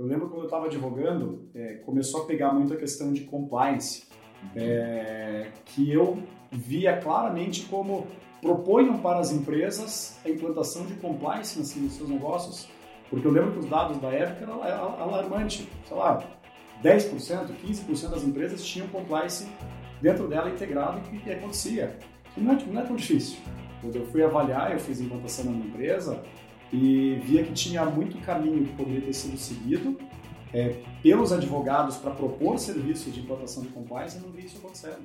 eu lembro quando eu estava advogando, é, começou a pegar muito a questão de compliance, é, que eu via claramente como proponham para as empresas a implantação de compliance nos seus negócios, porque eu lembro que os dados da época eram alarmantes, sei lá, 10%, 15% das empresas tinham compliance dentro dela integrado e que acontecia. Não é, não é tão difícil. Quando eu fui avaliar, eu fiz implantação na minha empresa e via que tinha muito caminho que poderia ter sido seguido é, pelos advogados para propor serviço de implantação de compliance e não vi isso acontecendo.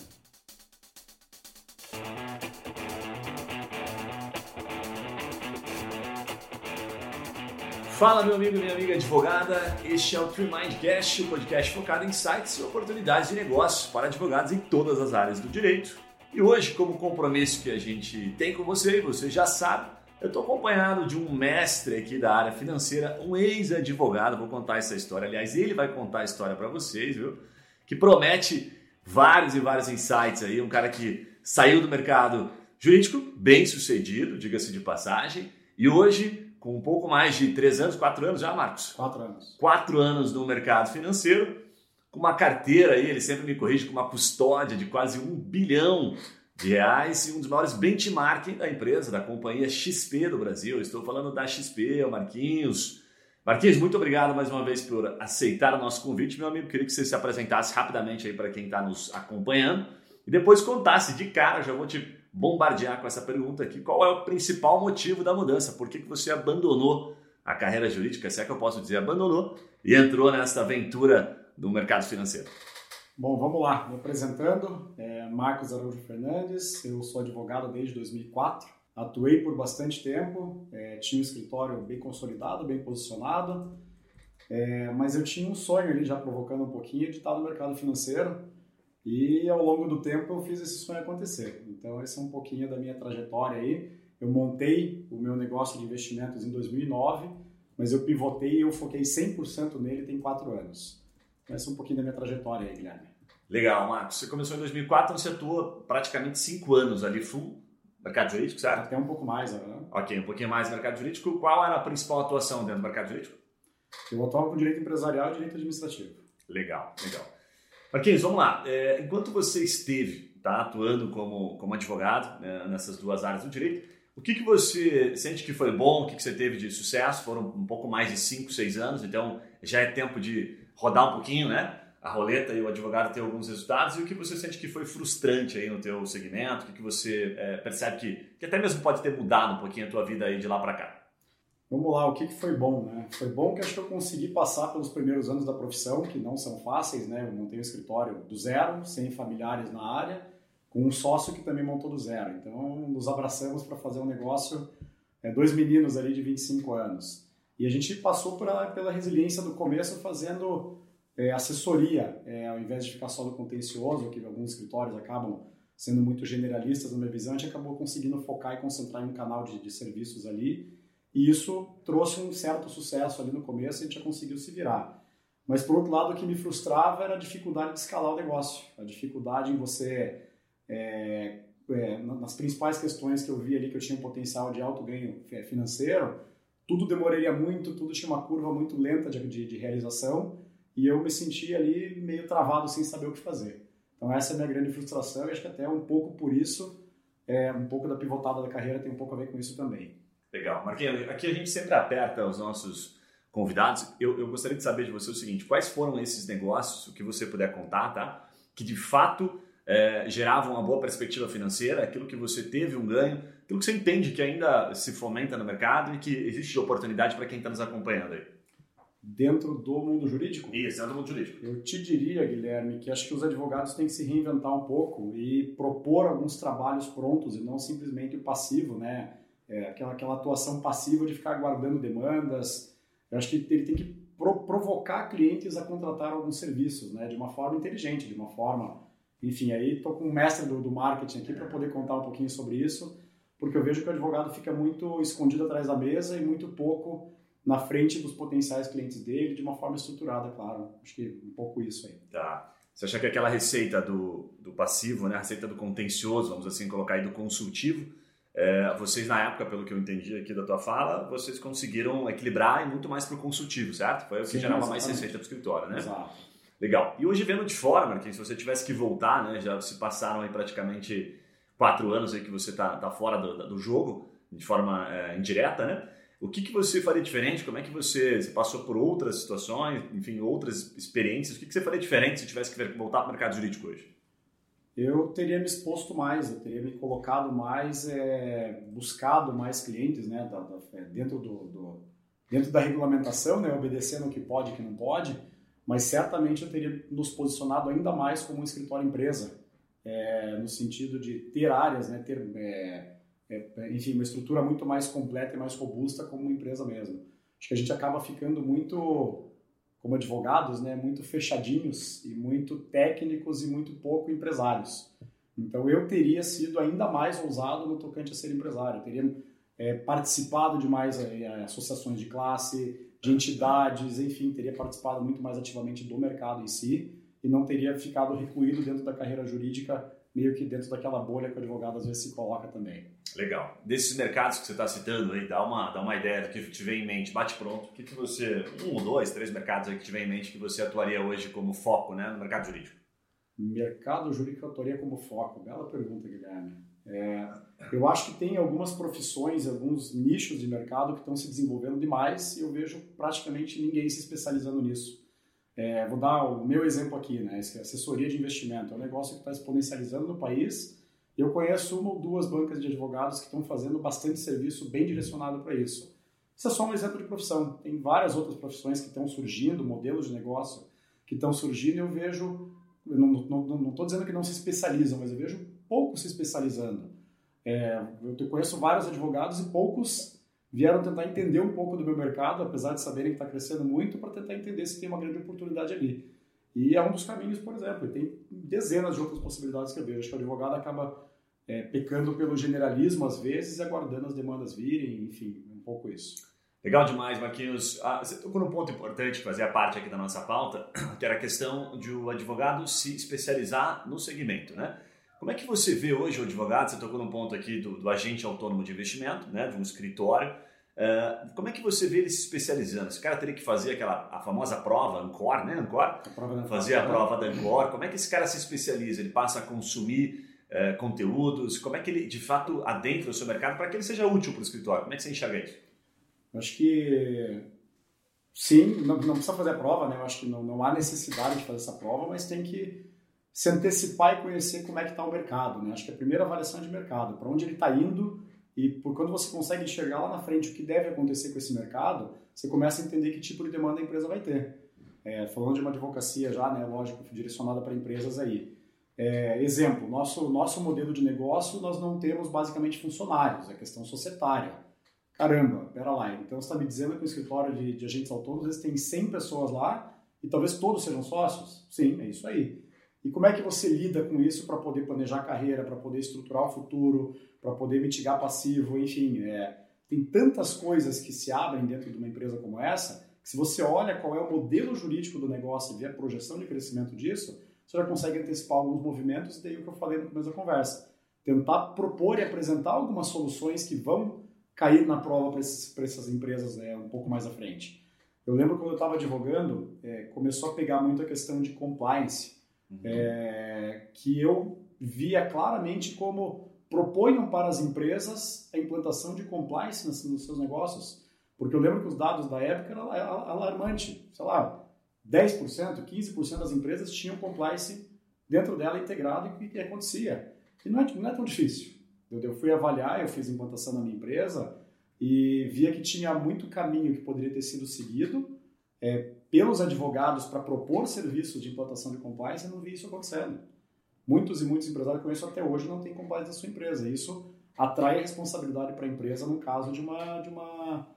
Fala, meu amigo e minha amiga advogada. Este é o Tree Mindcast, o podcast focado em sites e oportunidades de negócio para advogados em todas as áreas do direito. E hoje, como compromisso que a gente tem com você, você já sabe, eu estou acompanhado de um mestre aqui da área financeira, um ex-advogado. Vou contar essa história. Aliás, ele vai contar a história para vocês, viu? Que promete vários e vários insights aí. Um cara que saiu do mercado jurídico, bem sucedido, diga-se de passagem, e hoje com um pouco mais de três anos, quatro anos já, Marcos? Quatro anos. Quatro anos no mercado financeiro, com uma carteira aí, ele sempre me corrige, com uma custódia de quase um bilhão de reais e um dos maiores benchmarking da empresa, da companhia XP do Brasil. Estou falando da XP, o Marquinhos. Marquinhos, muito obrigado mais uma vez por aceitar o nosso convite, meu amigo. Queria que você se apresentasse rapidamente aí para quem está nos acompanhando e depois contasse de cara, já vou te bombardear com essa pergunta aqui. Qual é o principal motivo da mudança? Por que, que você abandonou a carreira jurídica, se é que eu posso dizer abandonou, e entrou nessa aventura do mercado financeiro? Bom, vamos lá. Me apresentando, é Marcos Araújo Fernandes, eu sou advogado desde 2004, atuei por bastante tempo, é, tinha um escritório bem consolidado, bem posicionado, é, mas eu tinha um sonho ali, já provocando um pouquinho, de estar no mercado financeiro, e ao longo do tempo eu fiz esse sonho acontecer. Então esse é um pouquinho da minha trajetória aí. Eu montei o meu negócio de investimentos em 2009, mas eu pivotei e eu foquei 100% nele tem quatro anos. É um pouquinho da minha trajetória aí, Guilherme. Legal, Marcos. Você começou em 2004, então você atua praticamente cinco anos ali full mercado jurídico, certo? Até um pouco mais, né? Ok, um pouquinho mais no mercado jurídico. Qual era a principal atuação dentro do mercado jurídico? Eu atuava com direito empresarial e direito administrativo. Legal, legal. Marquinhos, vamos lá. É, enquanto você esteve tá, atuando como, como advogado né, nessas duas áreas do direito, o que, que você sente que foi bom, o que, que você teve de sucesso? Foram um pouco mais de 5, 6 anos, então já é tempo de rodar um pouquinho, né? A roleta e o advogado ter alguns resultados. E o que você sente que foi frustrante aí no teu segmento? O que, você é, percebe que, que até mesmo pode ter mudado um pouquinho a tua vida aí de lá para cá? Vamos lá, o que, que foi bom, né? Foi bom que acho que eu consegui passar pelos primeiros anos da profissão, que não são fáceis, né? Eu montei um escritório do zero, sem familiares na área, com um sócio que também montou do zero. Então, nos abraçamos para fazer um negócio, é, dois meninos ali de 25 anos. E a gente passou por, pela resiliência do começo fazendo é, assessoria, é, ao invés de ficar só no contencioso, que alguns escritórios acabam sendo muito generalistas na minha visão, a gente acabou conseguindo focar e concentrar em um canal de, de serviços ali e isso trouxe um certo sucesso ali no começo, a gente já conseguiu se virar. Mas por outro lado, o que me frustrava era a dificuldade de escalar o negócio, a dificuldade em você, é, é, nas principais questões que eu vi ali que eu tinha um potencial de alto ganho financeiro, tudo demoraria muito, tudo tinha uma curva muito lenta de, de, de realização e eu me sentia ali meio travado sem saber o que fazer. Então essa é a minha grande frustração e acho que até um pouco por isso, é, um pouco da pivotada da carreira tem um pouco a ver com isso também. Legal. Marquinhos, aqui a gente sempre aperta os nossos convidados. Eu, eu, gostaria de saber de você o seguinte: quais foram esses negócios, o que você puder contar, tá? Que de fato é, geravam uma boa perspectiva financeira, aquilo que você teve um ganho, aquilo que você entende que ainda se fomenta no mercado e que existe oportunidade para quem está nos acompanhando aí. Dentro do mundo jurídico? Isso, dentro do mundo jurídico. Eu te diria, Guilherme, que acho que os advogados têm que se reinventar um pouco e propor alguns trabalhos prontos e não simplesmente o passivo, né? é, aquela, aquela atuação passiva de ficar guardando demandas. Eu acho que ele tem que pro, provocar clientes a contratar alguns serviços, né, de uma forma inteligente, de uma forma, enfim, aí estou com o mestre do, do marketing aqui para poder contar um pouquinho sobre isso, porque eu vejo que o advogado fica muito escondido atrás da mesa e muito pouco na frente dos potenciais clientes dele, de uma forma estruturada, claro. Acho que um pouco isso aí. Tá. Você acha que aquela receita do, do passivo, né, a receita do contencioso, vamos assim colocar aí, do consultivo, É, vocês, na época, pelo que eu entendi aqui da tua fala, vocês conseguiram equilibrar e muito mais para o consultivo, certo? Foi o que Sim, gerava mais receita para o escritório, né? Exato. Legal. E hoje, vendo de fora, Marquinhos, se você tivesse que voltar, né, já se passaram aí praticamente quatro anos aí que você está tá fora do, do, jogo, de forma é, indireta, né? O que, que você faria diferente? Como é que você, você passou por outras situações, enfim, outras experiências? O que, que você faria diferente se tivesse que voltar para o mercado jurídico hoje? Eu teria me exposto mais, eu teria me colocado mais, é, buscado mais clientes, né, da, da, dentro, do, do, dentro da regulamentação, né, obedecendo o que pode e o que não pode, mas certamente eu teria nos posicionado ainda mais como um escritório empresa, é, no sentido de ter áreas, né, ter, é, é, enfim, uma estrutura muito mais completa e mais robusta como uma empresa mesmo. Acho que a gente acaba ficando muito, como advogados, né, muito fechadinhos e muito técnicos e muito pouco empresários. Então eu teria sido ainda mais ousado no tocante a ser empresário, eu teria participado de mais associações de classe, de entidades, enfim, teria participado muito mais ativamente do mercado em si e não teria ficado recluído dentro da carreira jurídica, meio que dentro daquela bolha que o advogado às vezes se coloca também. Legal. Desses mercados que você está citando aí, dá uma, dá uma ideia do que tiver em mente, bate pronto. O que, que você, um dois, três mercados aí que tiver em mente que você atuaria hoje como foco né, no mercado jurídico? Mercado jurídico eu atuaria como foco? Bela pergunta, Guilherme. É, eu acho que tem algumas profissões, alguns nichos de mercado que estão se desenvolvendo demais e eu vejo praticamente ninguém se especializando nisso. É, vou dar o meu exemplo aqui, né? Assessoria de investimento é um negócio que está exponencializando no país. Eu conheço uma ou duas bancas de advogados que estão fazendo bastante serviço bem direcionado para isso. Isso é só um exemplo de profissão. Tem várias outras profissões que estão surgindo, modelos de negócio que estão surgindo. E eu vejo, não estou dizendo que não se especializam, mas eu vejo poucos se especializando. É, eu conheço vários advogados e poucos vieram tentar entender um pouco do meu mercado, apesar de saberem que está crescendo muito, para tentar entender se tem uma grande oportunidade ali. E é um dos caminhos, por exemplo. E tem dezenas de outras possibilidades que eu vejo. Acho que o advogado acaba é, pecando pelo generalismo às vezes e aguardando as demandas virem, enfim, um pouco isso. Legal demais, Marquinhos. Ah, você tocou num ponto importante que fazia parte aqui da nossa pauta, que era a questão de o advogado se especializar no segmento, né? Como é que você vê hoje o advogado? Você tocou num ponto aqui do, do agente autônomo de investimento, né, de um escritório. Uh, como é que você vê ele se especializando? Esse cara teria que fazer aquela a famosa prova Ancor, né? Ancor? A fazer a prova da Ancor. Como é que esse cara se especializa? Ele passa a consumir uh, conteúdos? Como é que ele, de fato, adentra o seu mercado para que ele seja útil para o escritório? Como é que você enxerga isso? Acho que sim, não, não, precisa fazer a prova, né? Eu acho que não, não há necessidade de fazer essa prova, mas tem que se antecipar e conhecer como é que está o mercado. Né? Acho que a primeira avaliação é de mercado, para onde ele está indo e por quando você consegue enxergar lá na frente o que deve acontecer com esse mercado, você começa a entender que tipo de demanda a empresa vai ter. É, falando de uma advocacia já, né, lógico, direcionada para empresas aí. É, exemplo, nosso, nosso modelo de negócio, nós não temos basicamente funcionários, é questão societária. Caramba, pera lá, então você está me dizendo que o escritório de, de agentes autônomos eles tem 100 pessoas lá e talvez todos sejam sócios? Sim, é isso aí. E como é que você lida com isso para poder planejar a carreira, para poder estruturar o futuro, para poder mitigar passivo, enfim, é, tem tantas coisas que se abrem dentro de uma empresa como essa, que se você olha qual é o modelo jurídico do negócio e vê a projeção de crescimento disso, você já consegue antecipar alguns movimentos, e daí o que eu falei no começo da conversa. Tentar propor e apresentar algumas soluções que vão cair na prova para essas empresas né, um pouco mais à frente. Eu lembro quando eu estava advogando, é, começou a pegar muito a questão de compliance uhum. é, que eu via claramente como proponham para as empresas a implantação de compliance nos, seus negócios. Porque eu lembro que os dados da época eram alarmante. Sei lá, 10%, 15% das empresas tinham compliance dentro dela integrado e o que acontecia. E não é, não é tão difícil. Eu fui avaliar, eu fiz implantação na minha empresa e via que tinha muito caminho que poderia ter sido seguido é, pelos advogados para propor serviços de implantação de compliance, eu não vi isso acontecendo. Muitos e muitos empresários que eu conheço até hoje não têm compliance na sua empresa. Isso atrai a responsabilidade para a empresa no caso de uma, de uma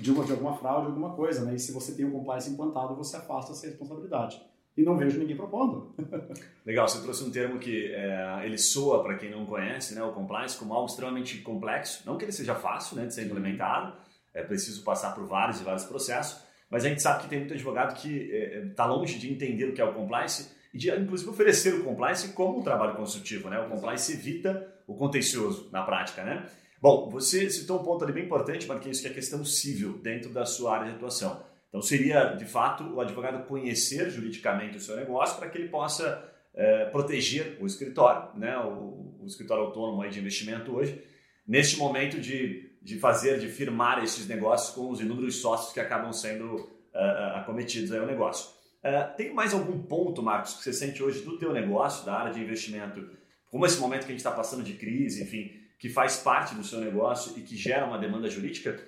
de, uma, de alguma fraude, alguma coisa. Né? E se você tem o compliance implantado, você afasta essa responsabilidade. E não vejo ninguém propondo. Legal, você trouxe um termo que é, ele soa, para quem não conhece, né, o compliance, como algo extremamente complexo. Não que ele seja fácil né, de ser implementado, é preciso passar por vários e vários processos, mas a gente sabe que tem muito advogado que está é, longe de entender o que é o compliance e de, inclusive, oferecer o compliance como um trabalho consultivo. Né? O compliance evita o contencioso na prática. Né? Bom, você citou um ponto ali bem importante, Marquinhos, que é a questão civil dentro da sua área de atuação. Então, seria, de fato, o advogado conhecer juridicamente o seu negócio para que ele possa é, proteger o escritório, né, o, o escritório autônomo de investimento hoje, neste momento de, de fazer, de firmar esses negócios com os inúmeros sócios que acabam sendo uh, acometidos aí ao negócio. Uh, tem mais algum ponto, Marcos, que você sente hoje do teu negócio, da área de investimento, como esse momento que a gente está passando de crise, enfim, que faz parte do seu negócio e que gera uma demanda jurídica,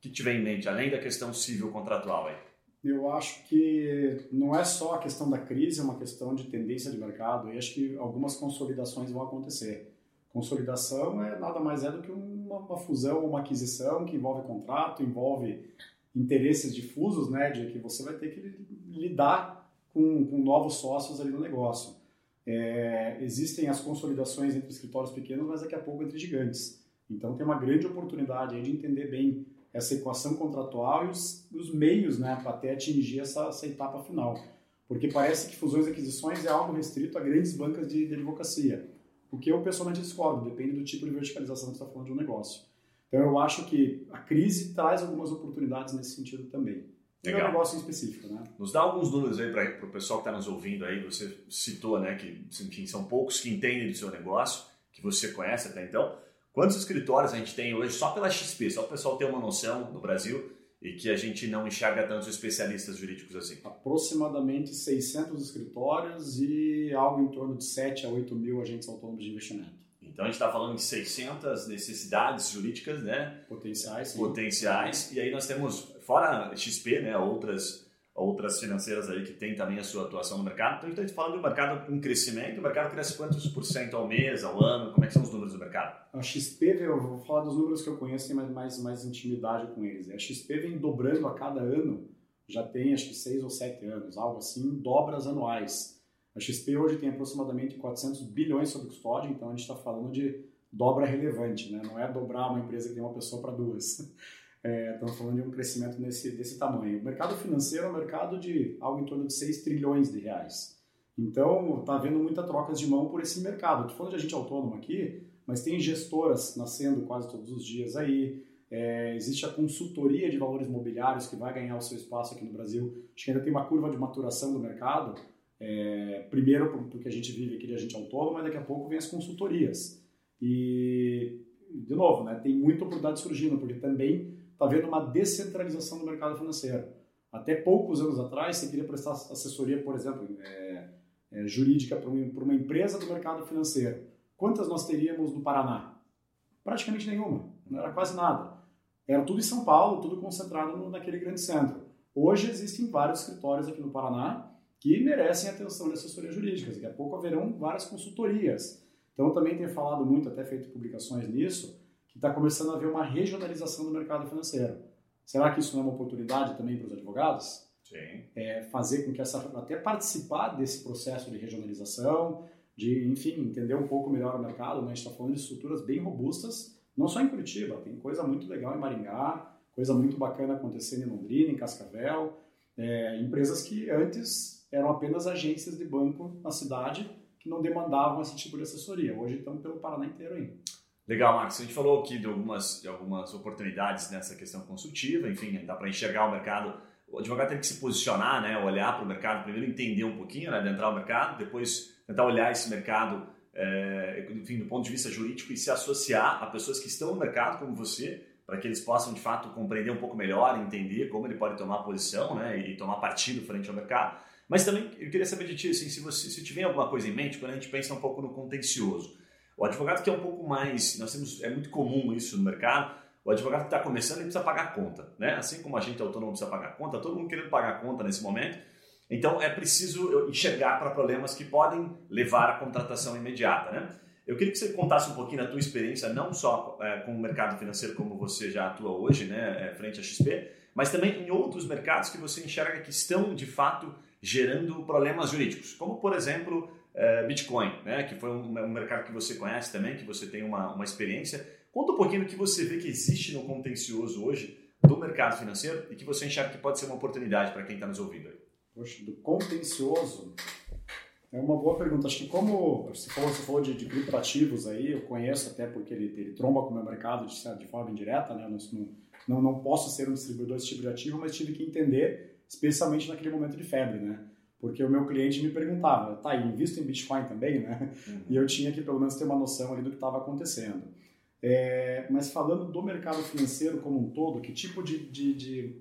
que tiver em mente, além da questão civil contratual aí? Eu acho que não é só a questão da crise, é uma questão de tendência de mercado e acho que algumas consolidações vão acontecer. Consolidação é nada mais é do que uma, uma fusão, uma aquisição que envolve contrato, envolve interesses difusos, né, de que você vai ter que lidar com, com novos sócios ali no negócio. É, existem as consolidações entre escritórios pequenos, mas daqui a pouco entre gigantes. Então tem uma grande oportunidade aí de entender bem essa equação contratual e os, os meios né, para até atingir essa, essa, etapa final. Porque parece que fusões e aquisições é algo restrito a grandes bancas de, de advocacia. O que eu pessoalmente discordo, depende do tipo de verticalização que você está falando de um negócio. Então eu acho que a crise traz algumas oportunidades nesse sentido também. Legal. É um negócio em específico, né? Nos dá alguns números aí para o pessoal que está nos ouvindo aí. Você citou, né, que enfim, são poucos que entendem do seu negócio, que você conhece até então. Quantos escritórios a gente tem hoje só pela XP, só para o pessoal ter uma noção no Brasil e que a gente não enxerga tantos especialistas jurídicos assim? Aproximadamente 600 escritórios e algo em torno de 7 a 8 mil agentes autônomos de investimento. Então a gente está falando de 600 necessidades jurídicas, né? Potenciais. Sim. Potenciais. E aí nós temos, fora XP, né, outras outras financeiras aí que têm também a sua atuação no mercado. Então, a gente está falando de um mercado com crescimento. O mercado cresce quantos por cento ao mês, ao ano? Como é que são os números do mercado? A XP, eu vou falar dos números que eu conheço, tem mais, mais, mais intimidade com eles. A XP vem dobrando a cada ano, já tem acho que seis ou sete anos, algo assim, dobras anuais. A XP hoje tem aproximadamente 400 bilhões sob custódia, então a gente está falando de dobra relevante, né? não é dobrar uma empresa que tem uma pessoa para duas. É, estamos falando de um crescimento nesse, desse tamanho. O mercado financeiro é um mercado de algo em torno de 6 trilhões de reais. Então, está havendo muita trocas de mão por esse mercado. Estou falando de agente autônomo aqui, mas tem gestoras nascendo quase todos os dias aí. É, existe a consultoria de valores mobiliários que vai ganhar o seu espaço aqui no Brasil. Acho que ainda tem uma curva de maturação do mercado. É, primeiro, porque a gente vive aqui de agente autônomo, mas daqui a pouco vem as consultorias. E, de novo, né, tem muita oportunidade surgindo, porque também está havendo uma descentralização do mercado financeiro. Até poucos anos atrás, você queria prestar assessoria, por exemplo, é, é, jurídica para uma, uma, empresa do mercado financeiro. Quantas nós teríamos no Paraná? Praticamente nenhuma, não era quase nada. Era tudo em São Paulo, tudo concentrado no, naquele grande centro. Hoje existem vários escritórios aqui no Paraná que merecem atenção de assessoria jurídica. Daqui a pouco haverão várias consultorias. Então, eu também tenho falado muito, até feito publicações nisso, que está começando a haver uma regionalização do mercado financeiro. Será que isso não é uma oportunidade também para os advogados? Sim. É fazer com que essa até participar desse processo de regionalização, de enfim entender um pouco melhor o mercado. Né? A gente está falando de estruturas bem robustas, não só em Curitiba, tem coisa muito legal em Maringá, coisa muito bacana acontecendo em Londrina, em Cascavel, é, empresas que antes eram apenas agências de banco na cidade que não demandavam esse tipo de assessoria. Hoje estão pelo Paraná inteiro ainda. Legal, Marcos. A gente falou aqui de algumas, de algumas oportunidades nessa questão consultiva, enfim, dá para enxergar o mercado. O advogado tem que se posicionar, né, olhar para o mercado, primeiro entender um pouquinho, né, adentrar o mercado, depois tentar olhar esse mercado, é, enfim, do ponto de vista jurídico e se associar a pessoas que estão no mercado, como você, para que eles possam, de fato, compreender um pouco melhor, entender como ele pode tomar posição né, e tomar partido frente ao mercado. Mas também eu queria saber de ti, assim, se você se tiver alguma coisa em mente, quando a gente pensa um pouco no contencioso. O advogado que é um pouco mais, nós temos, é muito comum isso no mercado, o advogado que está começando ele precisa pagar conta, né? Assim como a gente autônomo precisa pagar conta, todo mundo querendo pagar conta nesse momento. Então é preciso enxergar para problemas que podem levar à contratação imediata, né? Eu queria que você contasse um pouquinho da tua experiência, não só é, com o mercado financeiro como você já atua hoje, né, é, frente à XP, mas também em outros mercados que você enxerga que estão de fato gerando problemas jurídicos, como por exemplo Bitcoin, né? que foi um, mercado que você conhece também, que você tem uma, uma experiência. Conta um pouquinho do que você vê que existe no contencioso hoje do mercado financeiro e que você enxerga que pode ser uma oportunidade para quem está nos ouvindo. Poxa, do contencioso, É uma boa pergunta. Acho que como você falou, você falou de, de criptoativos aí, eu conheço até porque ele, ele tromba com o meu mercado de, de forma indireta, né? Não, não, não posso ser um distribuidor desse tipo de ativo, mas tive que entender, especialmente naquele momento de febre, né? Porque o meu cliente me perguntava, tá, invisto em Bitcoin também, né? Uhum. E eu tinha que pelo menos ter uma noção ali do que estava acontecendo. É, mas falando do mercado financeiro como um todo, que tipo de, de, de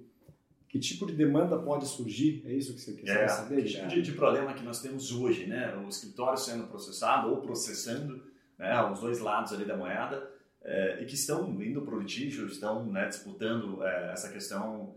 que tipo de demanda pode surgir? É isso que você quer é, saber? Que tipo de, de, problema que nós temos hoje, né? O escritório sendo processado ou processando, né? Os dois lados ali da moeda é, e que estão indo para o litígio, estão né, disputando é, essa questão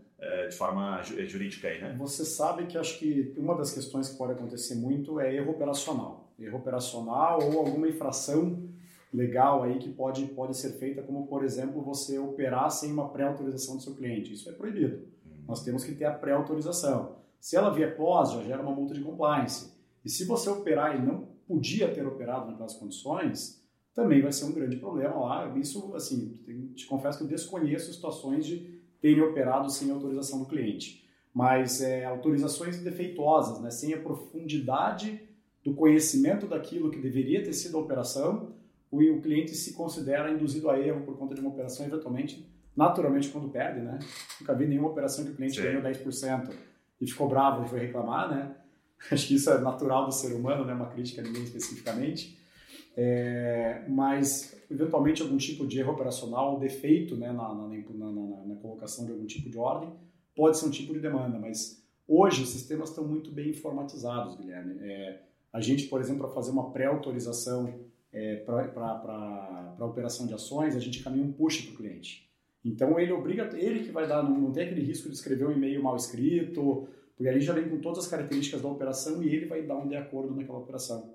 de forma jurídica aí, né? Você sabe que acho que uma das questões que pode acontecer muito é erro operacional. Erro operacional ou alguma infração legal aí que pode, pode ser feita, como por exemplo você operar sem uma pré-autorização do seu cliente. Isso é proibido nós temos que ter a pré-autorização. Se ela vier pós, já gera uma multa de compliance. E se você operar e não podia ter operado naquelas condições, também vai ser um grande problema lá. Isso, assim, te confesso que eu desconheço situações de terem operado sem autorização do cliente. Mas é, autorizações defeituosas, né, sem a profundidade do conhecimento daquilo que deveria ter sido a operação, o, o cliente se considera induzido a erro por conta de uma operação eventualmente naturalmente quando perde, né? Nunca vi nenhuma operação que o cliente Sim. ganhou 10% e ficou bravo e foi reclamar, né? Acho que isso é natural do ser humano, né? Uma crítica a ninguém especificamente. É, mas, eventualmente, algum tipo de erro operacional defeito né, na, na, na, na, colocação de algum tipo de ordem pode ser um tipo de demanda, mas hoje os sistemas estão muito bem informatizados, Guilherme. É, a gente, por exemplo, para fazer uma pré-autorização é, para operação de ações, a gente caminha um push para o cliente. Então ele obriga, ele que vai dar, não, não tem aquele risco de escrever um e-mail mal escrito, porque ali já vem com todas as características da operação e ele vai dar um de acordo naquela operação.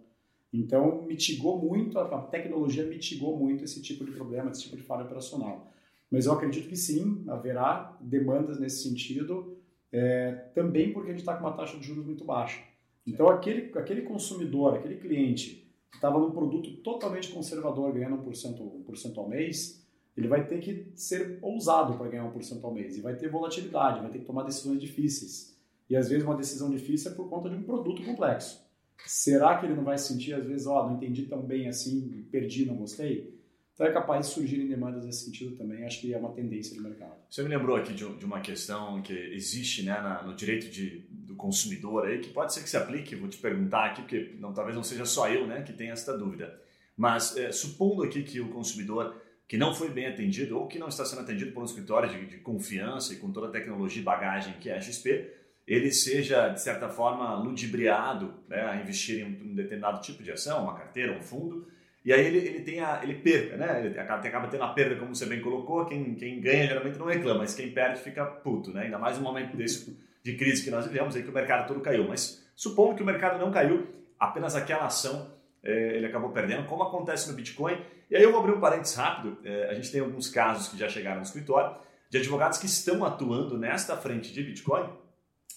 Então mitigou muito, a tecnologia mitigou muito esse tipo de problema, esse tipo de falha operacional. Mas eu acredito que sim, haverá demandas nesse sentido, é, também porque a gente está com uma taxa de juros muito baixa. Então aquele, aquele consumidor, aquele cliente que estava num produto totalmente conservador, ganhando 1%, 1% ao mês, ele vai ter que ser ousado para ganhar 1% ao mês e vai ter volatilidade, vai ter que tomar decisões difíceis. E às vezes uma decisão difícil é por conta de um produto complexo. Será que ele não vai sentir, às vezes, ó, oh, não entendi tão bem assim, perdi, não gostei? Então é capaz de surgirem demandas nesse sentido também, acho que é uma tendência de mercado. Você me lembrou aqui de, uma questão que existe né, no direito de, do consumidor aí, que pode ser que se aplique, vou te perguntar aqui, porque não, talvez não seja só eu né, que tenha essa dúvida. Mas é, supondo aqui que o consumidor que não foi bem atendido ou que não está sendo atendido por um escritório de, de confiança e com toda a tecnologia e bagagem que é a XP, ele seja, de certa forma, ludibriado né, a investir em um determinado tipo de ação, uma carteira, um fundo, e aí ele, ele, tem a, ele perca, né? ele acaba, tendo a perda, como você bem colocou, quem, quem ganha geralmente não reclama, mas quem perde fica puto, né? ainda mais no momento desse de crise que nós vivemos, aí que o mercado todo caiu. Mas supondo que o mercado não caiu, apenas aquela ação é, ele acabou perdendo, como acontece no Bitcoin. E aí eu vou abrir um parênteses rápido. É, a gente tem alguns casos que já chegaram no escritório de advogados que estão atuando nesta frente de Bitcoin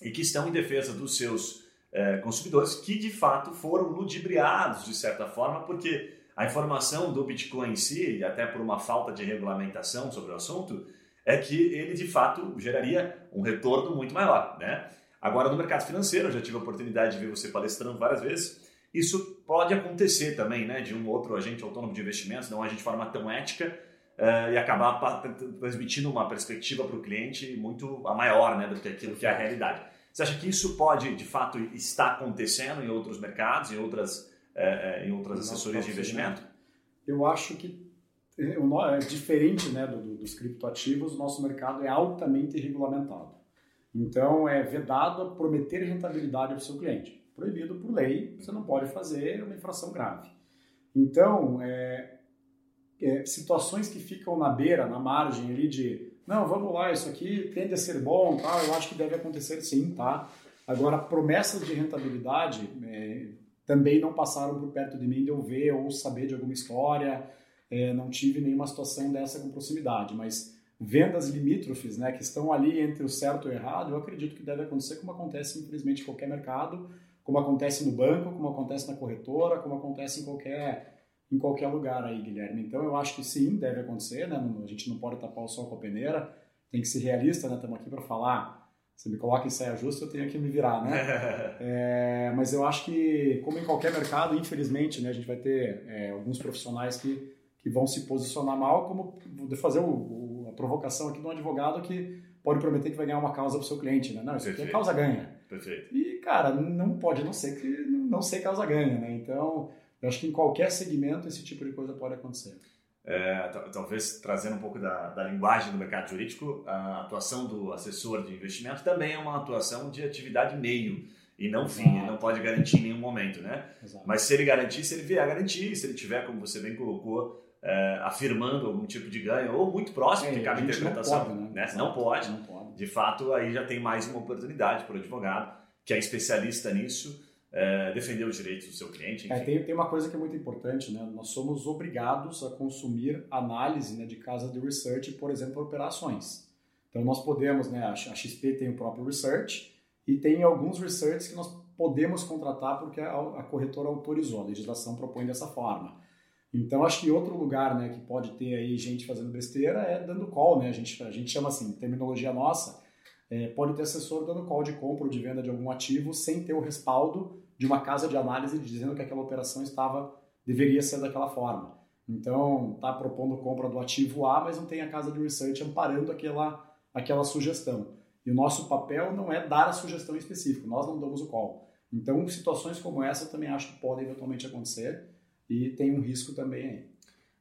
e que estão em defesa dos seus é, consumidores que de fato foram ludibriados de certa forma, porque a informação do Bitcoin em si, e até por uma falta de regulamentação sobre o assunto, é que ele de fato geraria um retorno muito maior. Né? Agora, no mercado financeiro, eu já tive a oportunidade de ver você palestrando várias vezes isso pode acontecer também, né, de um outro agente autônomo de investimentos, não agir de forma tão ética uh, e acabar transmitindo uma perspectiva para o cliente muito a maior, né, do que aquilo que é a realidade. Você acha que isso pode, de fato, estar acontecendo em outros mercados, em outras, uh, em outras assessorias de investimento? Eu acho que é diferente né, dos criptoativos, o nosso mercado é altamente regulamentado. Então, é vedado prometer rentabilidade para o seu cliente proibido por lei, você não pode fazer uma infração grave. Então, é, é, situações que ficam na beira, na margem ali de, não, vamos lá, isso aqui tende a ser bom, tá? eu acho que deve acontecer sim, tá? Agora, promessas de rentabilidade é, também não passaram por perto de mim de eu ver ou saber de alguma história, é, não tive nenhuma situação dessa com proximidade, mas vendas limítrofes, né, que estão ali entre o certo e o errado, eu acredito que deve acontecer como acontece infelizmente em qualquer mercado, como acontece no banco, como acontece na corretora, como acontece em qualquer, em qualquer lugar aí, Guilherme. Então eu acho que sim, deve acontecer, né? A gente não pode tapar o sol com a peneira, tem que ser realista, né? Estamos aqui para falar Você me coloca em saia justa, eu tenho que me virar, né? é, mas eu acho que, como em qualquer mercado, infelizmente, né, a gente vai ter é, alguns profissionais que, que vão se posicionar mal, como vou fazer o, o, a provocação aqui de um advogado que pode prometer que vai ganhar uma causa para o seu cliente, né? Não, isso Perfeito. aqui é causa ganha. Perfeito. E, cara, não pode não ser que não ser causa ganha, né? Então, eu acho que em qualquer segmento esse tipo de coisa pode acontecer. É, talvez trazendo um pouco da, da, linguagem do mercado jurídico, a atuação do assessor de investimento também é uma atuação de atividade meio e não fim, ele não pode garantir em nenhum momento, né? Exato. Mas se ele garantir, se ele vier a garantir, se ele tiver, como você bem colocou, é, afirmando algum tipo de ganho ou muito próximo, é, que cabe interpretação, não pode, né? né? Não, pode. não pode. De fato, aí já tem mais uma oportunidade para o advogado que é especialista nisso é, defender os direitos do seu cliente. É, tem, tem uma coisa que é muito importante, né? Nós somos obrigados a consumir análise né, de casa de research, por exemplo, operações. Então nós podemos, né? A XP tem o próprio research e tem alguns research que nós podemos contratar porque a, a corretora autorizou, a legislação propõe dessa forma. Então acho que outro lugar, né, que pode ter aí gente fazendo besteira é dando call, né? A gente a gente chama assim, terminologia nossa, é, pode ter assessor dando call de compra ou de venda de algum ativo sem ter o respaldo de uma casa de análise dizendo que aquela operação estava deveria ser daquela forma. Então, está propondo compra do ativo A, mas não tem a casa de research amparando aquela, aquela sugestão. E o nosso papel não é dar a sugestão específica, nós não damos o call. Então, situações como essa também acho que podem eventualmente acontecer e tem um risco também aí.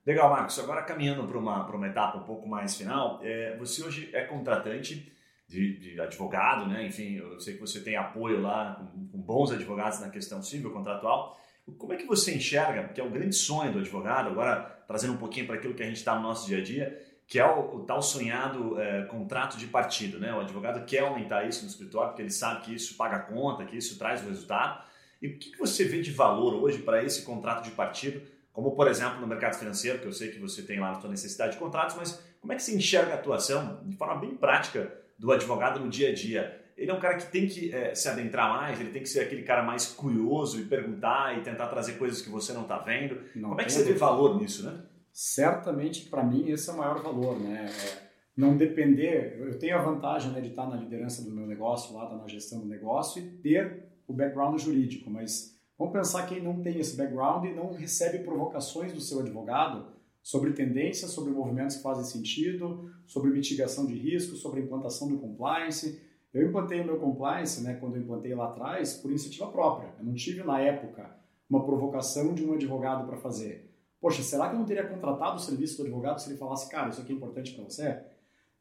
Legal, Marcos. Agora caminhando para uma, uma etapa um pouco mais final, é, você hoje é contratante de, de, advogado, né? Enfim, eu sei que você tem apoio lá com, com, bons advogados na questão civil contratual. Como é que você enxerga, que é o grande sonho do advogado, agora trazendo um pouquinho para aquilo que a gente está no nosso dia a dia, que é o, o tal sonhado é, contrato de partido, né? O advogado quer aumentar isso no escritório porque ele sabe que isso paga a conta, que isso traz o resultado. E o que, que você vê de valor hoje para esse contrato de partido, como por exemplo no mercado financeiro, que eu sei que você tem lá a sua necessidade de contratos, mas como é que você enxerga a atuação de forma bem prática do advogado no dia a dia. Ele é um cara que tem que é, se adentrar mais, ele tem que ser aquele cara mais curioso e perguntar e tentar trazer coisas que você não está vendo. Não Como é que você vê valor nisso, né? Certamente, para mim, esse é o maior valor, né? É não depender, eu tenho a vantagem né, de estar na liderança do meu negócio, lá, estar na gestão do negócio e ter o background jurídico, mas vamos pensar quem não tem esse background e não recebe provocações do seu advogado, sobre tendências, sobre movimentos que fazem sentido, sobre mitigação de risco, sobre implantação do compliance. Eu implantei o meu compliance, né, quando eu implantei lá atrás, por iniciativa própria. Eu não tive na época uma provocação de um advogado para fazer. Poxa, será que eu não teria contratado o serviço do advogado se ele falasse, cara, isso aqui é importante para você?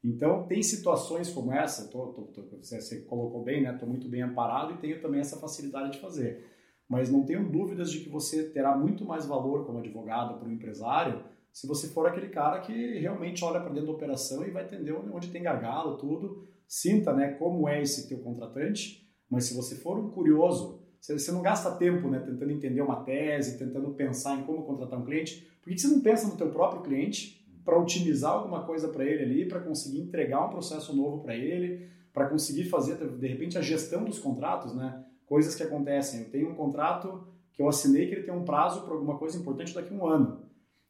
Então, tem situações como essa, tô, tô, tô, você, colocou bem, né? Estou muito bem amparado e tenho também essa facilidade de fazer. Mas não tenho dúvidas de que você terá muito mais valor como advogado para o empresário se você for aquele cara que realmente olha para dentro da operação e vai entender onde tem gargalo, tudo, sinta né, como é esse teu contratante, mas se você for um curioso, você não gasta tempo né, tentando entender uma tese, tentando pensar em como contratar um cliente, por que você não pensa no teu próprio cliente para otimizar alguma coisa para ele ali, para conseguir entregar um processo novo para ele, para conseguir fazer, de repente, a gestão dos contratos, né? Coisas que acontecem. Eu tenho um contrato que eu assinei que ele tem um prazo para alguma coisa importante daqui a um ano.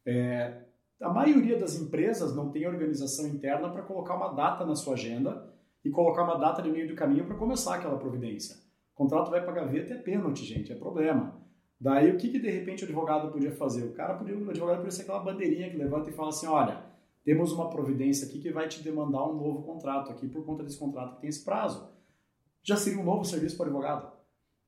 É, a maioria das empresas não tem organização interna para colocar uma data na sua agenda e colocar uma data de meio do caminho para começar aquela providência. O contrato vai para a gaveta é pênalti, gente, é problema. Daí o que, que de repente o advogado podia fazer? O cara podia, o advogado podia ser aquela bandeirinha que levanta e fala assim, olha, temos uma providência aqui que vai te demandar um novo contrato aqui por conta desse contrato que tem esse prazo. Já seria um novo serviço para o advogado.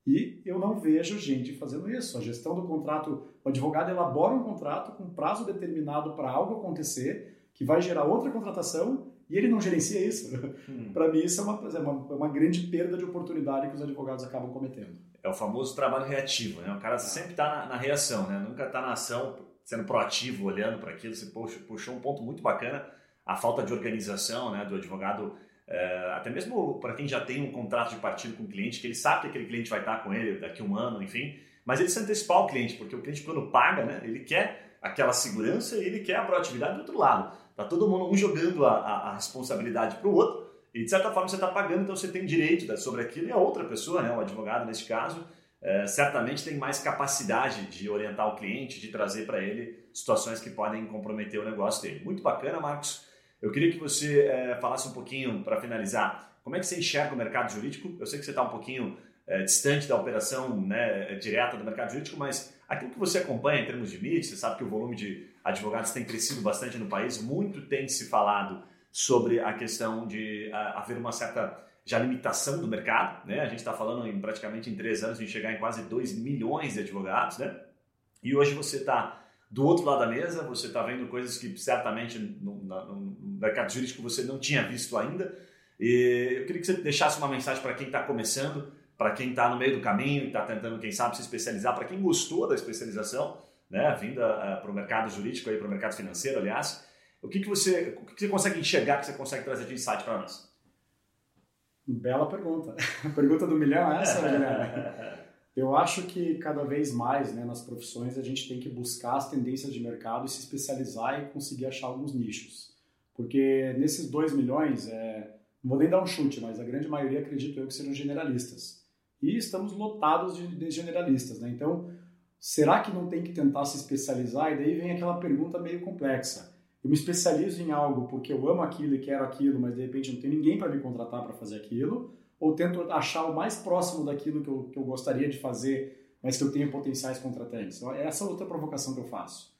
E eu não vejo gente fazendo isso. A gestão do contrato, o advogado elabora um contrato com prazo determinado para algo acontecer, que vai gerar outra contratação, e ele não gerencia isso. Hum. para mim, isso é uma, é, uma, é uma, grande perda de oportunidade que os advogados acabam cometendo. É o famoso trabalho reativo, né? O cara sempre está na, na, reação, né? Nunca está na ação, sendo proativo, olhando para aquilo. Você puxou um ponto muito bacana, a falta de organização né, do advogado até mesmo para quem já tem um contrato de partido com o cliente, que ele sabe que aquele cliente vai estar com ele daqui a um ano, enfim, mas ele se antecipar o cliente, porque o cliente quando paga, né, ele quer aquela segurança e ele quer a proatividade do outro lado. Tá todo mundo um jogando a, a, a responsabilidade para o outro e de certa forma você está pagando, então você tem direito sobre aquilo e a outra pessoa, né, o advogado nesse caso, é, certamente tem mais capacidade de orientar o cliente, de trazer para ele situações que podem comprometer o negócio dele. Muito bacana, Marcos. Eu queria que você é, falasse um pouquinho, para finalizar, como é que você enxerga o mercado jurídico? Eu sei que você está um pouquinho é, distante da operação né, direta do mercado jurídico, mas aquilo que você acompanha em termos de mídia, você sabe que o volume de advogados tem crescido bastante no país, muito tem se falado sobre a questão de uh, haver uma certa já limitação do mercado, né? A gente está falando em praticamente em três anos de chegar em quase 2 milhões de advogados, né? E hoje você está do outro lado da mesa, você está vendo coisas que certamente no, no, mercado jurídico você não tinha visto ainda. E eu queria que você deixasse uma mensagem para quem está começando, para quem está no meio do caminho, está tentando, quem sabe, se especializar, para quem gostou da especialização, né, vinda uh, para o mercado jurídico, para o mercado financeiro, aliás. O que, que, você, o que, que você consegue enxergar, que você consegue trazer de insight para nós? Bela pergunta. pergunta do milhão é essa, Guilherme? Eu acho que cada vez mais né, nas profissões a gente tem que buscar as tendências de mercado e se especializar e conseguir achar alguns nichos. Porque nesses 2 milhões, é, não vou nem dar um chute, mas a grande maioria acredito eu que serão generalistas. E estamos lotados de, de generalistas. Né? Então, será que não tem que tentar se especializar? E daí vem aquela pergunta meio complexa. Eu me especializo em algo porque eu amo aquilo e quero aquilo, mas de repente não tem ninguém para me contratar para fazer aquilo ou tento achar o mais próximo daquilo que eu, que eu gostaria de fazer, mas que eu tenho potenciais contratantes. Então, essa é outra provocação que eu faço.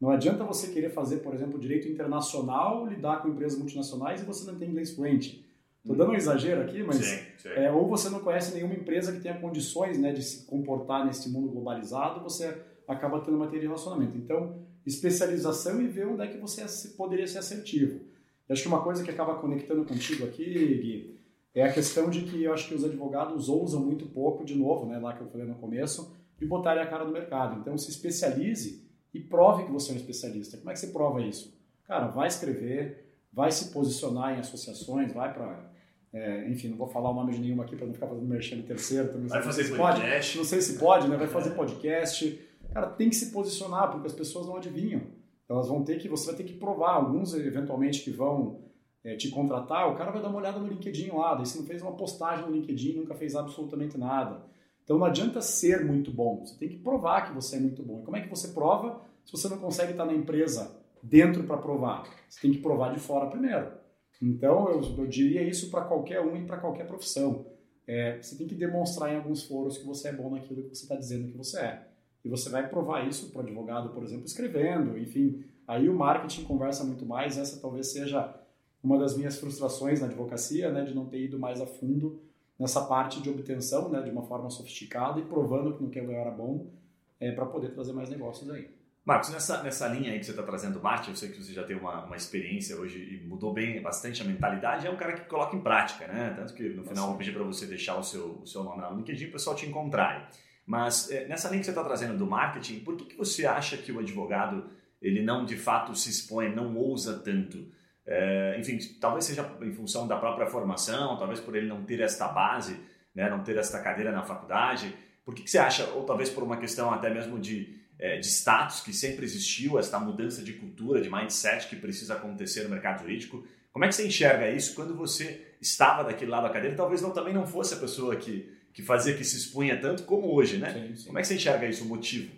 Não adianta você querer fazer, por exemplo, direito internacional, lidar com empresas multinacionais e você não tem inglês fluente. Estou dando um exagero aqui, mas sim, sim. É, ou você não conhece nenhuma empresa que tenha condições né, de se comportar nesse mundo globalizado, você acaba tendo uma de relacionamento. Então, especialização e ver onde é que você poderia ser assertivo. Acho que uma coisa que acaba conectando contigo aqui, Gui, é a questão de que eu acho que os advogados ousam muito pouco, de novo, né, lá que eu falei no começo, de botarem a cara no mercado. Então, se especialize e prove que você é um especialista. Como é que você prova isso? Cara, vai escrever, vai se posicionar em associações, vai para. É, enfim, não vou falar o nome de nenhuma aqui para não ficar fazendo merchan terceiro. Também vai fazer se podcast. Pode, não sei se pode, né? Vai fazer podcast. Cara, tem que se posicionar, porque as pessoas não adivinham. Elas vão ter que, você vai ter que provar. Alguns, eventualmente, que vão é, te contratar, o cara vai dar uma olhada no LinkedIn lá, daí você não fez uma postagem no LinkedIn, nunca fez absolutamente nada. Então não adianta ser muito bom, você tem que provar que você é muito bom. E como é que você prova se você não consegue estar na empresa dentro para provar? Você tem que provar de fora primeiro. Então eu, eu diria isso para qualquer um e para qualquer profissão. É, você tem que demonstrar em alguns foros que você é bom naquilo que você está dizendo que você é. E você vai provar isso para o advogado, por exemplo, escrevendo, enfim. Aí o marketing conversa muito mais, essa talvez seja uma das minhas frustrações na advocacia, né, de não ter ido mais a fundo nessa parte de obtenção, né, de uma forma sofisticada e provando que no que eu era bom, é, para poder trazer mais negócios aí. Marcos, nessa, nessa linha aí que você está trazendo marketing, eu sei que você já tem uma, uma experiência hoje e mudou bem bastante a mentalidade, é um cara que coloca em prática, né? Tanto que no final eu vou pedir para você deixar o seu, o seu nome no LinkedIn para o pessoal te encontrar. Mas é, nessa linha que você está trazendo do marketing, por que, que você acha que o advogado ele não de fato se expõe, não ousa tanto? É, enfim, talvez seja em função da própria formação, talvez por ele não ter esta base, né, não ter esta cadeira na faculdade. Por que, que você acha, ou talvez por uma questão até mesmo de, é, de status que sempre existiu, esta mudança de cultura, de mindset que precisa acontecer no mercado jurídico? Como é que você enxerga isso quando você estava daquele lado da cadeira? Talvez não, também não fosse a pessoa que, que fazia, que se expunha tanto como hoje, né? Sim, sim. Como é que você enxerga isso, o motivo?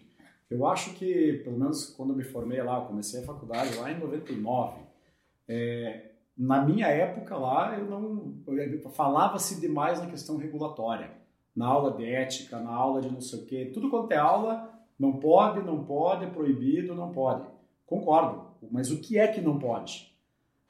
Eu acho que, pelo menos quando eu me formei lá, eu comecei a faculdade lá em 99, é, na minha época lá, eu não falava-se demais na questão regulatória, na aula de ética, na aula de não sei o quê, tudo quanto é aula, não pode, não pode, é proibido, não pode. Concordo, mas o que é que não pode?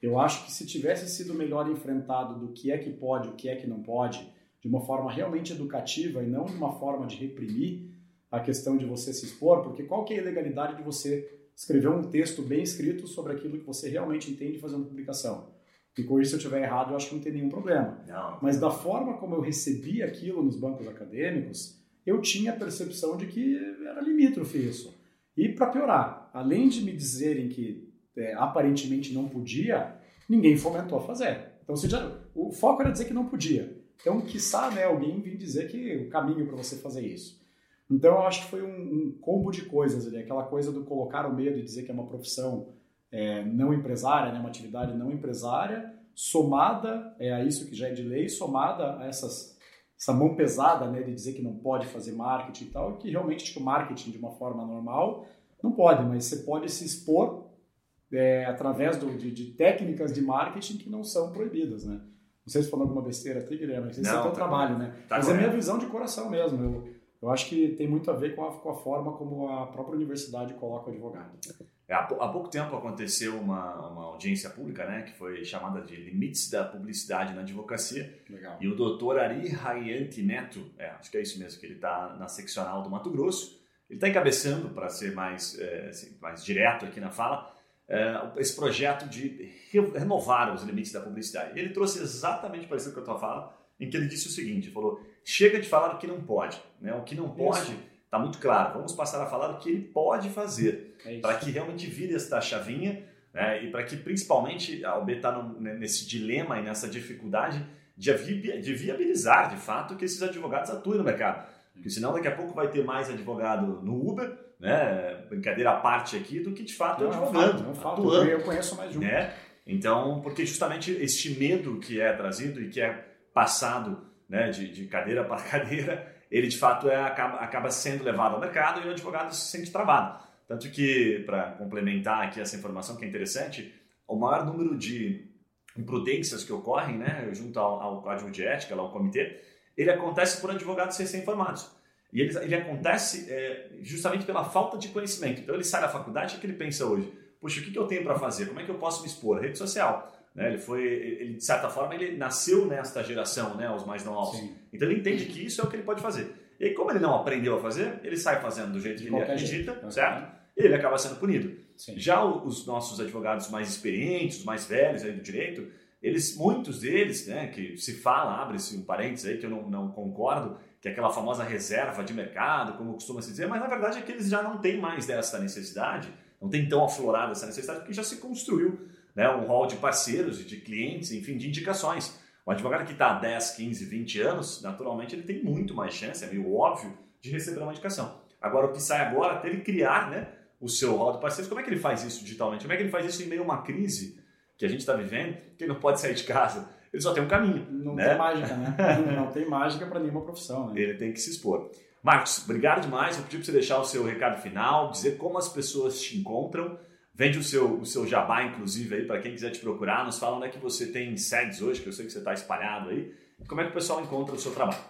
Eu acho que se tivesse sido melhor enfrentado do que é que pode, o que é que não pode, de uma forma realmente educativa e não de uma forma de reprimir a questão de você se expor, porque qual que é a ilegalidade de você escrever um texto bem escrito sobre aquilo que você realmente entende fazer uma publicação. E com isso, se eu estiver errado, eu acho que não tem nenhum problema. Não. Mas da forma como eu recebi aquilo nos bancos acadêmicos, eu tinha a percepção de que era limítrofe isso. E para piorar, além de me dizerem que é, aparentemente não podia, ninguém fomentou a fazer. Então, já, o foco era dizer que não podia. Então, quiçá né, alguém vir dizer que o caminho para você fazer isso. Então eu acho que foi um, um combo de coisas ali, aquela coisa do colocar o medo e dizer que é uma profissão é, não empresária, né, uma atividade não empresária, somada é, a isso que já é de lei, somada a essas, essa mão pesada né, de dizer que não pode fazer marketing e tal, que realmente tipo, marketing de uma forma normal não pode, mas você pode se expor é, através do, de, de, técnicas de marketing que não são proibidas, né? Não sei se falou alguma besteira aqui, Guilherme, esse não, é o teu tá, trabalho, né? Tá Mas é a minha visão de coração mesmo. Eu, eu acho que tem muito a ver com a, com a forma como a própria universidade coloca o advogado. É, há, pouco tempo aconteceu uma, uma audiência pública, né, que foi chamada de Limites da Publicidade na Advocacia. Legal. E o doutor Ari Rayanti Neto, é, acho que é isso mesmo, que ele está na seccional do Mato Grosso, ele está encabeçando, para ser mais, é, assim, mais direto aqui na fala, é, esse projeto de renovar os limites da publicidade. Ele trouxe exatamente parecido com a tua fala, em que ele disse o seguinte, falou, chega de falar o que não pode. Né? O que não pode está muito claro, vamos passar a falar o que ele pode fazer é para que realmente vire esta chavinha né? e para que principalmente a OB está nesse dilema e nessa dificuldade de, de viabilizar de fato que esses advogados atuem no mercado. Porque senão daqui a pouco vai ter mais advogado no Uber, né? brincadeira à parte aqui, do que de fato não, advogando. Não fato, atuando, eu conheço mais de um. Né? Então, porque justamente este medo que é trazido e que é passado né, de, de cadeira para cadeira, ele de fato é, acaba, acaba sendo levado ao mercado e o advogado se sente travado. Tanto que, para complementar aqui essa informação que é interessante, o maior número de imprudências que ocorrem né, junto ao, ao código de ética, lá, ao comitê, ele acontece por advogados recém-formados. E ele, ele acontece é, justamente pela falta de conhecimento. Então ele sai da faculdade e que ele pensa hoje? Puxa, o que, que eu tenho para fazer? Como é que eu posso me expor? Rede social. Né? Ele foi, ele, de certa forma, ele nasceu nesta geração, né, os mais novos. Sim. Então ele entende que isso é o que ele pode fazer. E como ele não aprendeu a fazer, ele sai fazendo do jeito de que ele acredita, jeito. certo? E ele acaba sendo punido. Sim. Já os nossos advogados mais experientes, os mais velhos aí do direito, eles, muitos deles, né, que se fala, abre-se um parênteses aí que eu não, não concordo, que é aquela famosa reserva de mercado, como costuma se dizer, mas na verdade é que eles já não têm mais dessa necessidade, não tem tão aflorada essa necessidade, porque já se construiu né, um hall de parceiros e de clientes, enfim, de indicações. O advogado que está há 10, 15, 20 anos, naturalmente ele tem muito mais chance, é meio óbvio, de receber uma indicação. Agora, o que sai agora, até ele criar né, o seu hall de parceiros, como é que ele faz isso digitalmente? Como é que ele faz isso em meio a uma crise que a gente está vivendo, que ele não pode sair de casa? Ele só tem um caminho. Não né? tem mágica, né? não tem mágica para nenhuma profissão. Né? Ele tem que se expor. Marcos, obrigado demais. Vou pedir para você deixar o seu recado final, dizer como as pessoas te encontram Vende o seu, o seu jabá, inclusive, aí, para quem quiser te procurar. Nos fala onde é que você tem sedes hoje, que eu sei que você está espalhado aí. Como é que o pessoal encontra o seu trabalho?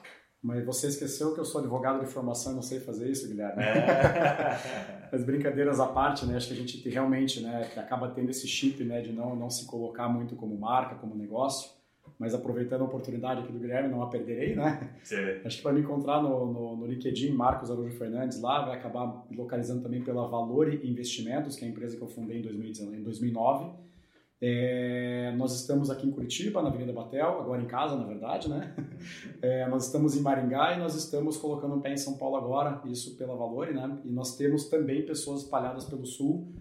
Mas você esqueceu que eu sou advogado de formação e não sei fazer isso, Guilherme. É. As brincadeiras à parte, né? Acho que a gente realmente né, acaba tendo esse chip né, de não, não se colocar muito como marca, como negócio mas aproveitando a oportunidade aqui do Guilherme, não a perderei, né? Sim. Acho que para me encontrar no, no, no, LinkedIn, Marcos Araújo Fernandes lá, vai acabar localizando também pela Valore Investimentos, que é a empresa que eu fundei em, 2019, em 2009. É, nós estamos aqui em Curitiba, na Avenida Batel, agora em casa, na verdade, né? É, nós estamos em Maringá e nós estamos colocando um pé em São Paulo agora, isso pela Valore, né? E nós temos também pessoas espalhadas pelo Sul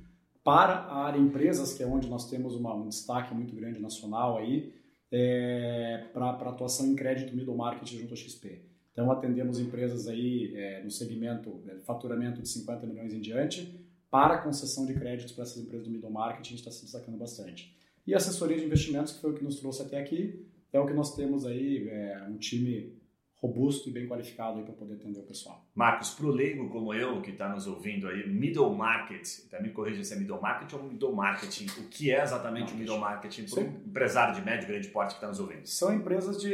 para a área empresas, que é onde nós temos uma, um destaque muito grande nacional aí, é, para atuação em crédito middle market junto à XP. Então, atendemos empresas aí é, no segmento é, faturamento de 50 milhões em diante para concessão de créditos para essas empresas do middle market, a gente está se destacando bastante. E assessoria de investimentos, que foi o que nos trouxe até aqui, é o que nós temos aí, é, um time robusto e bem qualificado para poder atender o pessoal. Marcos, para o leigo como eu, que está nos ouvindo aí, middle market, tá, me corrija se é middle market ou middle marketing, o que é exatamente o middle marketing para um empresário de médio e grande porte que está nos ouvindo? São empresas de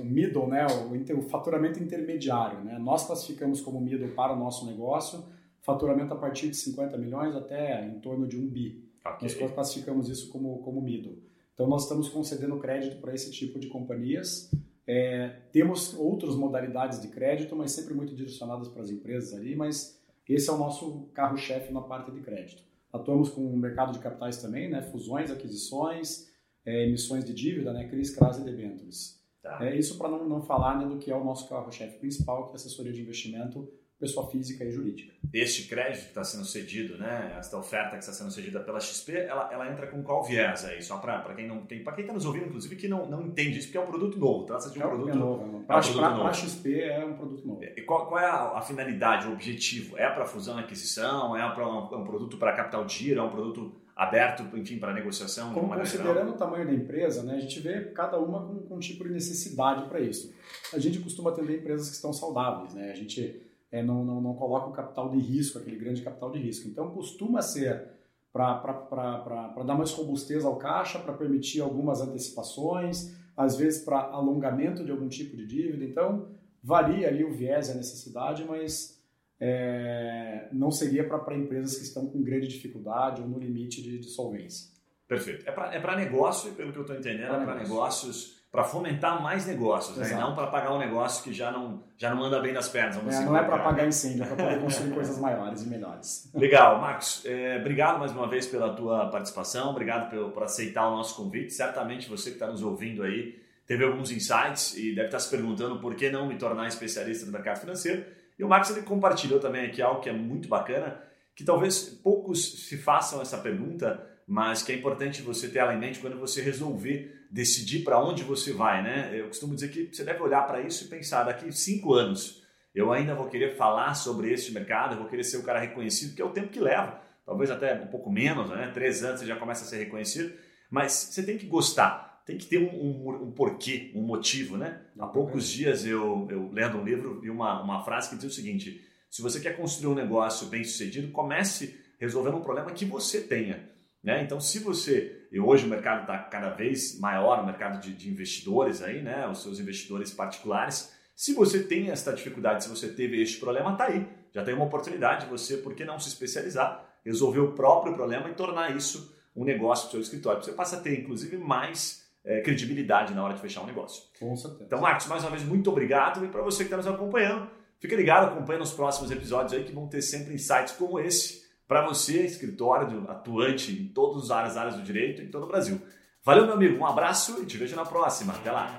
o middle, né, o, o faturamento intermediário. Né? Nós classificamos como middle para o nosso negócio, faturamento a partir de 50 milhões até em torno de um bi. Okay. Nós classificamos isso como, como middle. Então, nós estamos concedendo crédito para esse tipo de companhias é, temos outras modalidades de crédito, mas sempre muito direcionadas para as empresas ali, mas esse é o nosso carro-chefe na parte de crédito. Atuamos com o mercado de capitais também, né? fusões, aquisições, é, emissões de dívida, né? CRIs, CRAS e debêntures. Tá. É isso para não, não falar né, do que é o nosso carro-chefe principal, que é a assessoria de investimento pessoa física e jurídica. Este crédito que está sendo cedido, né, esta oferta que está sendo cedida pela XP, ela, ela entra com qual viés aí? Só para quem não tem, para quem está nos ouvindo, inclusive, que não, não entende isso, porque é um produto novo, trata-se de um é, produto, é novo. É para um a XP é um produto novo. E qual, qual é a, a, finalidade, o objetivo? É para fusão e aquisição? É para um, um, produto para capital giro? É um produto aberto, enfim, para negociação? Como considerando o tamanho da empresa, né, a gente vê cada uma com, com um tipo de necessidade para isso. A gente costuma atender empresas que estão saudáveis, né? A gente é, não, não, não coloca o capital de risco, aquele grande capital de risco. Então, costuma ser para dar mais robustez ao caixa, para permitir algumas antecipações, às vezes para alongamento de algum tipo de dívida. Então, varia ali o viés e a necessidade, mas é, não seria para empresas que estão com grande dificuldade ou no limite de, de solvência. Perfeito. É para é negócio, pelo que eu estou entendendo, pra é para negócios, para fomentar mais negócios, né? não para pagar um negócio que já não, já não anda bem nas pernas. É, não é para pagar incêndio, é para poder construir coisas maiores e melhores. Legal, Marcos. É, obrigado mais uma vez pela tua participação, obrigado por, por aceitar o nosso convite. Certamente você que está nos ouvindo aí teve alguns insights e deve estar se perguntando por que não me tornar especialista no mercado financeiro. E o Marcos ele compartilhou também aqui algo que é muito bacana, que talvez poucos se façam essa pergunta, mas que é importante você ter ela em mente quando você resolver decidir para onde você vai, né? Eu costumo dizer que você deve olhar para isso e pensar daqui cinco anos eu ainda vou querer falar sobre este mercado, eu vou querer ser o cara reconhecido, que é o tempo que leva, talvez até um pouco menos, né? Três anos você já começa a ser reconhecido, mas você tem que gostar tem que ter um, um, um, porquê, um motivo, né? Há poucos dias eu, eu lendo um livro vi uma, uma frase que diz o seguinte: se você quer construir um negócio bem sucedido, comece resolvendo um problema que você tenha. Né? Então, se você, e hoje o mercado está cada vez maior, o mercado de, de, investidores aí, né? os seus investidores particulares, se você tem essa dificuldade, se você teve este problema, está aí. Já tem uma oportunidade de você, por que não se especializar, resolver o próprio problema e tornar isso um negócio para o seu escritório. Você passa a ter, inclusive, mais é, credibilidade na hora de fechar um negócio. Com certeza. Então, Marcos, mais uma vez, muito obrigado. E para você que está nos acompanhando, fica ligado, acompanha nos próximos episódios aí que vão ter sempre insights como esse para você, escritório atuante em todas as áreas, do direito em todo o Brasil. Valeu, meu amigo, um abraço e te vejo na próxima. Até lá.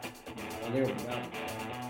Valeu, obrigado.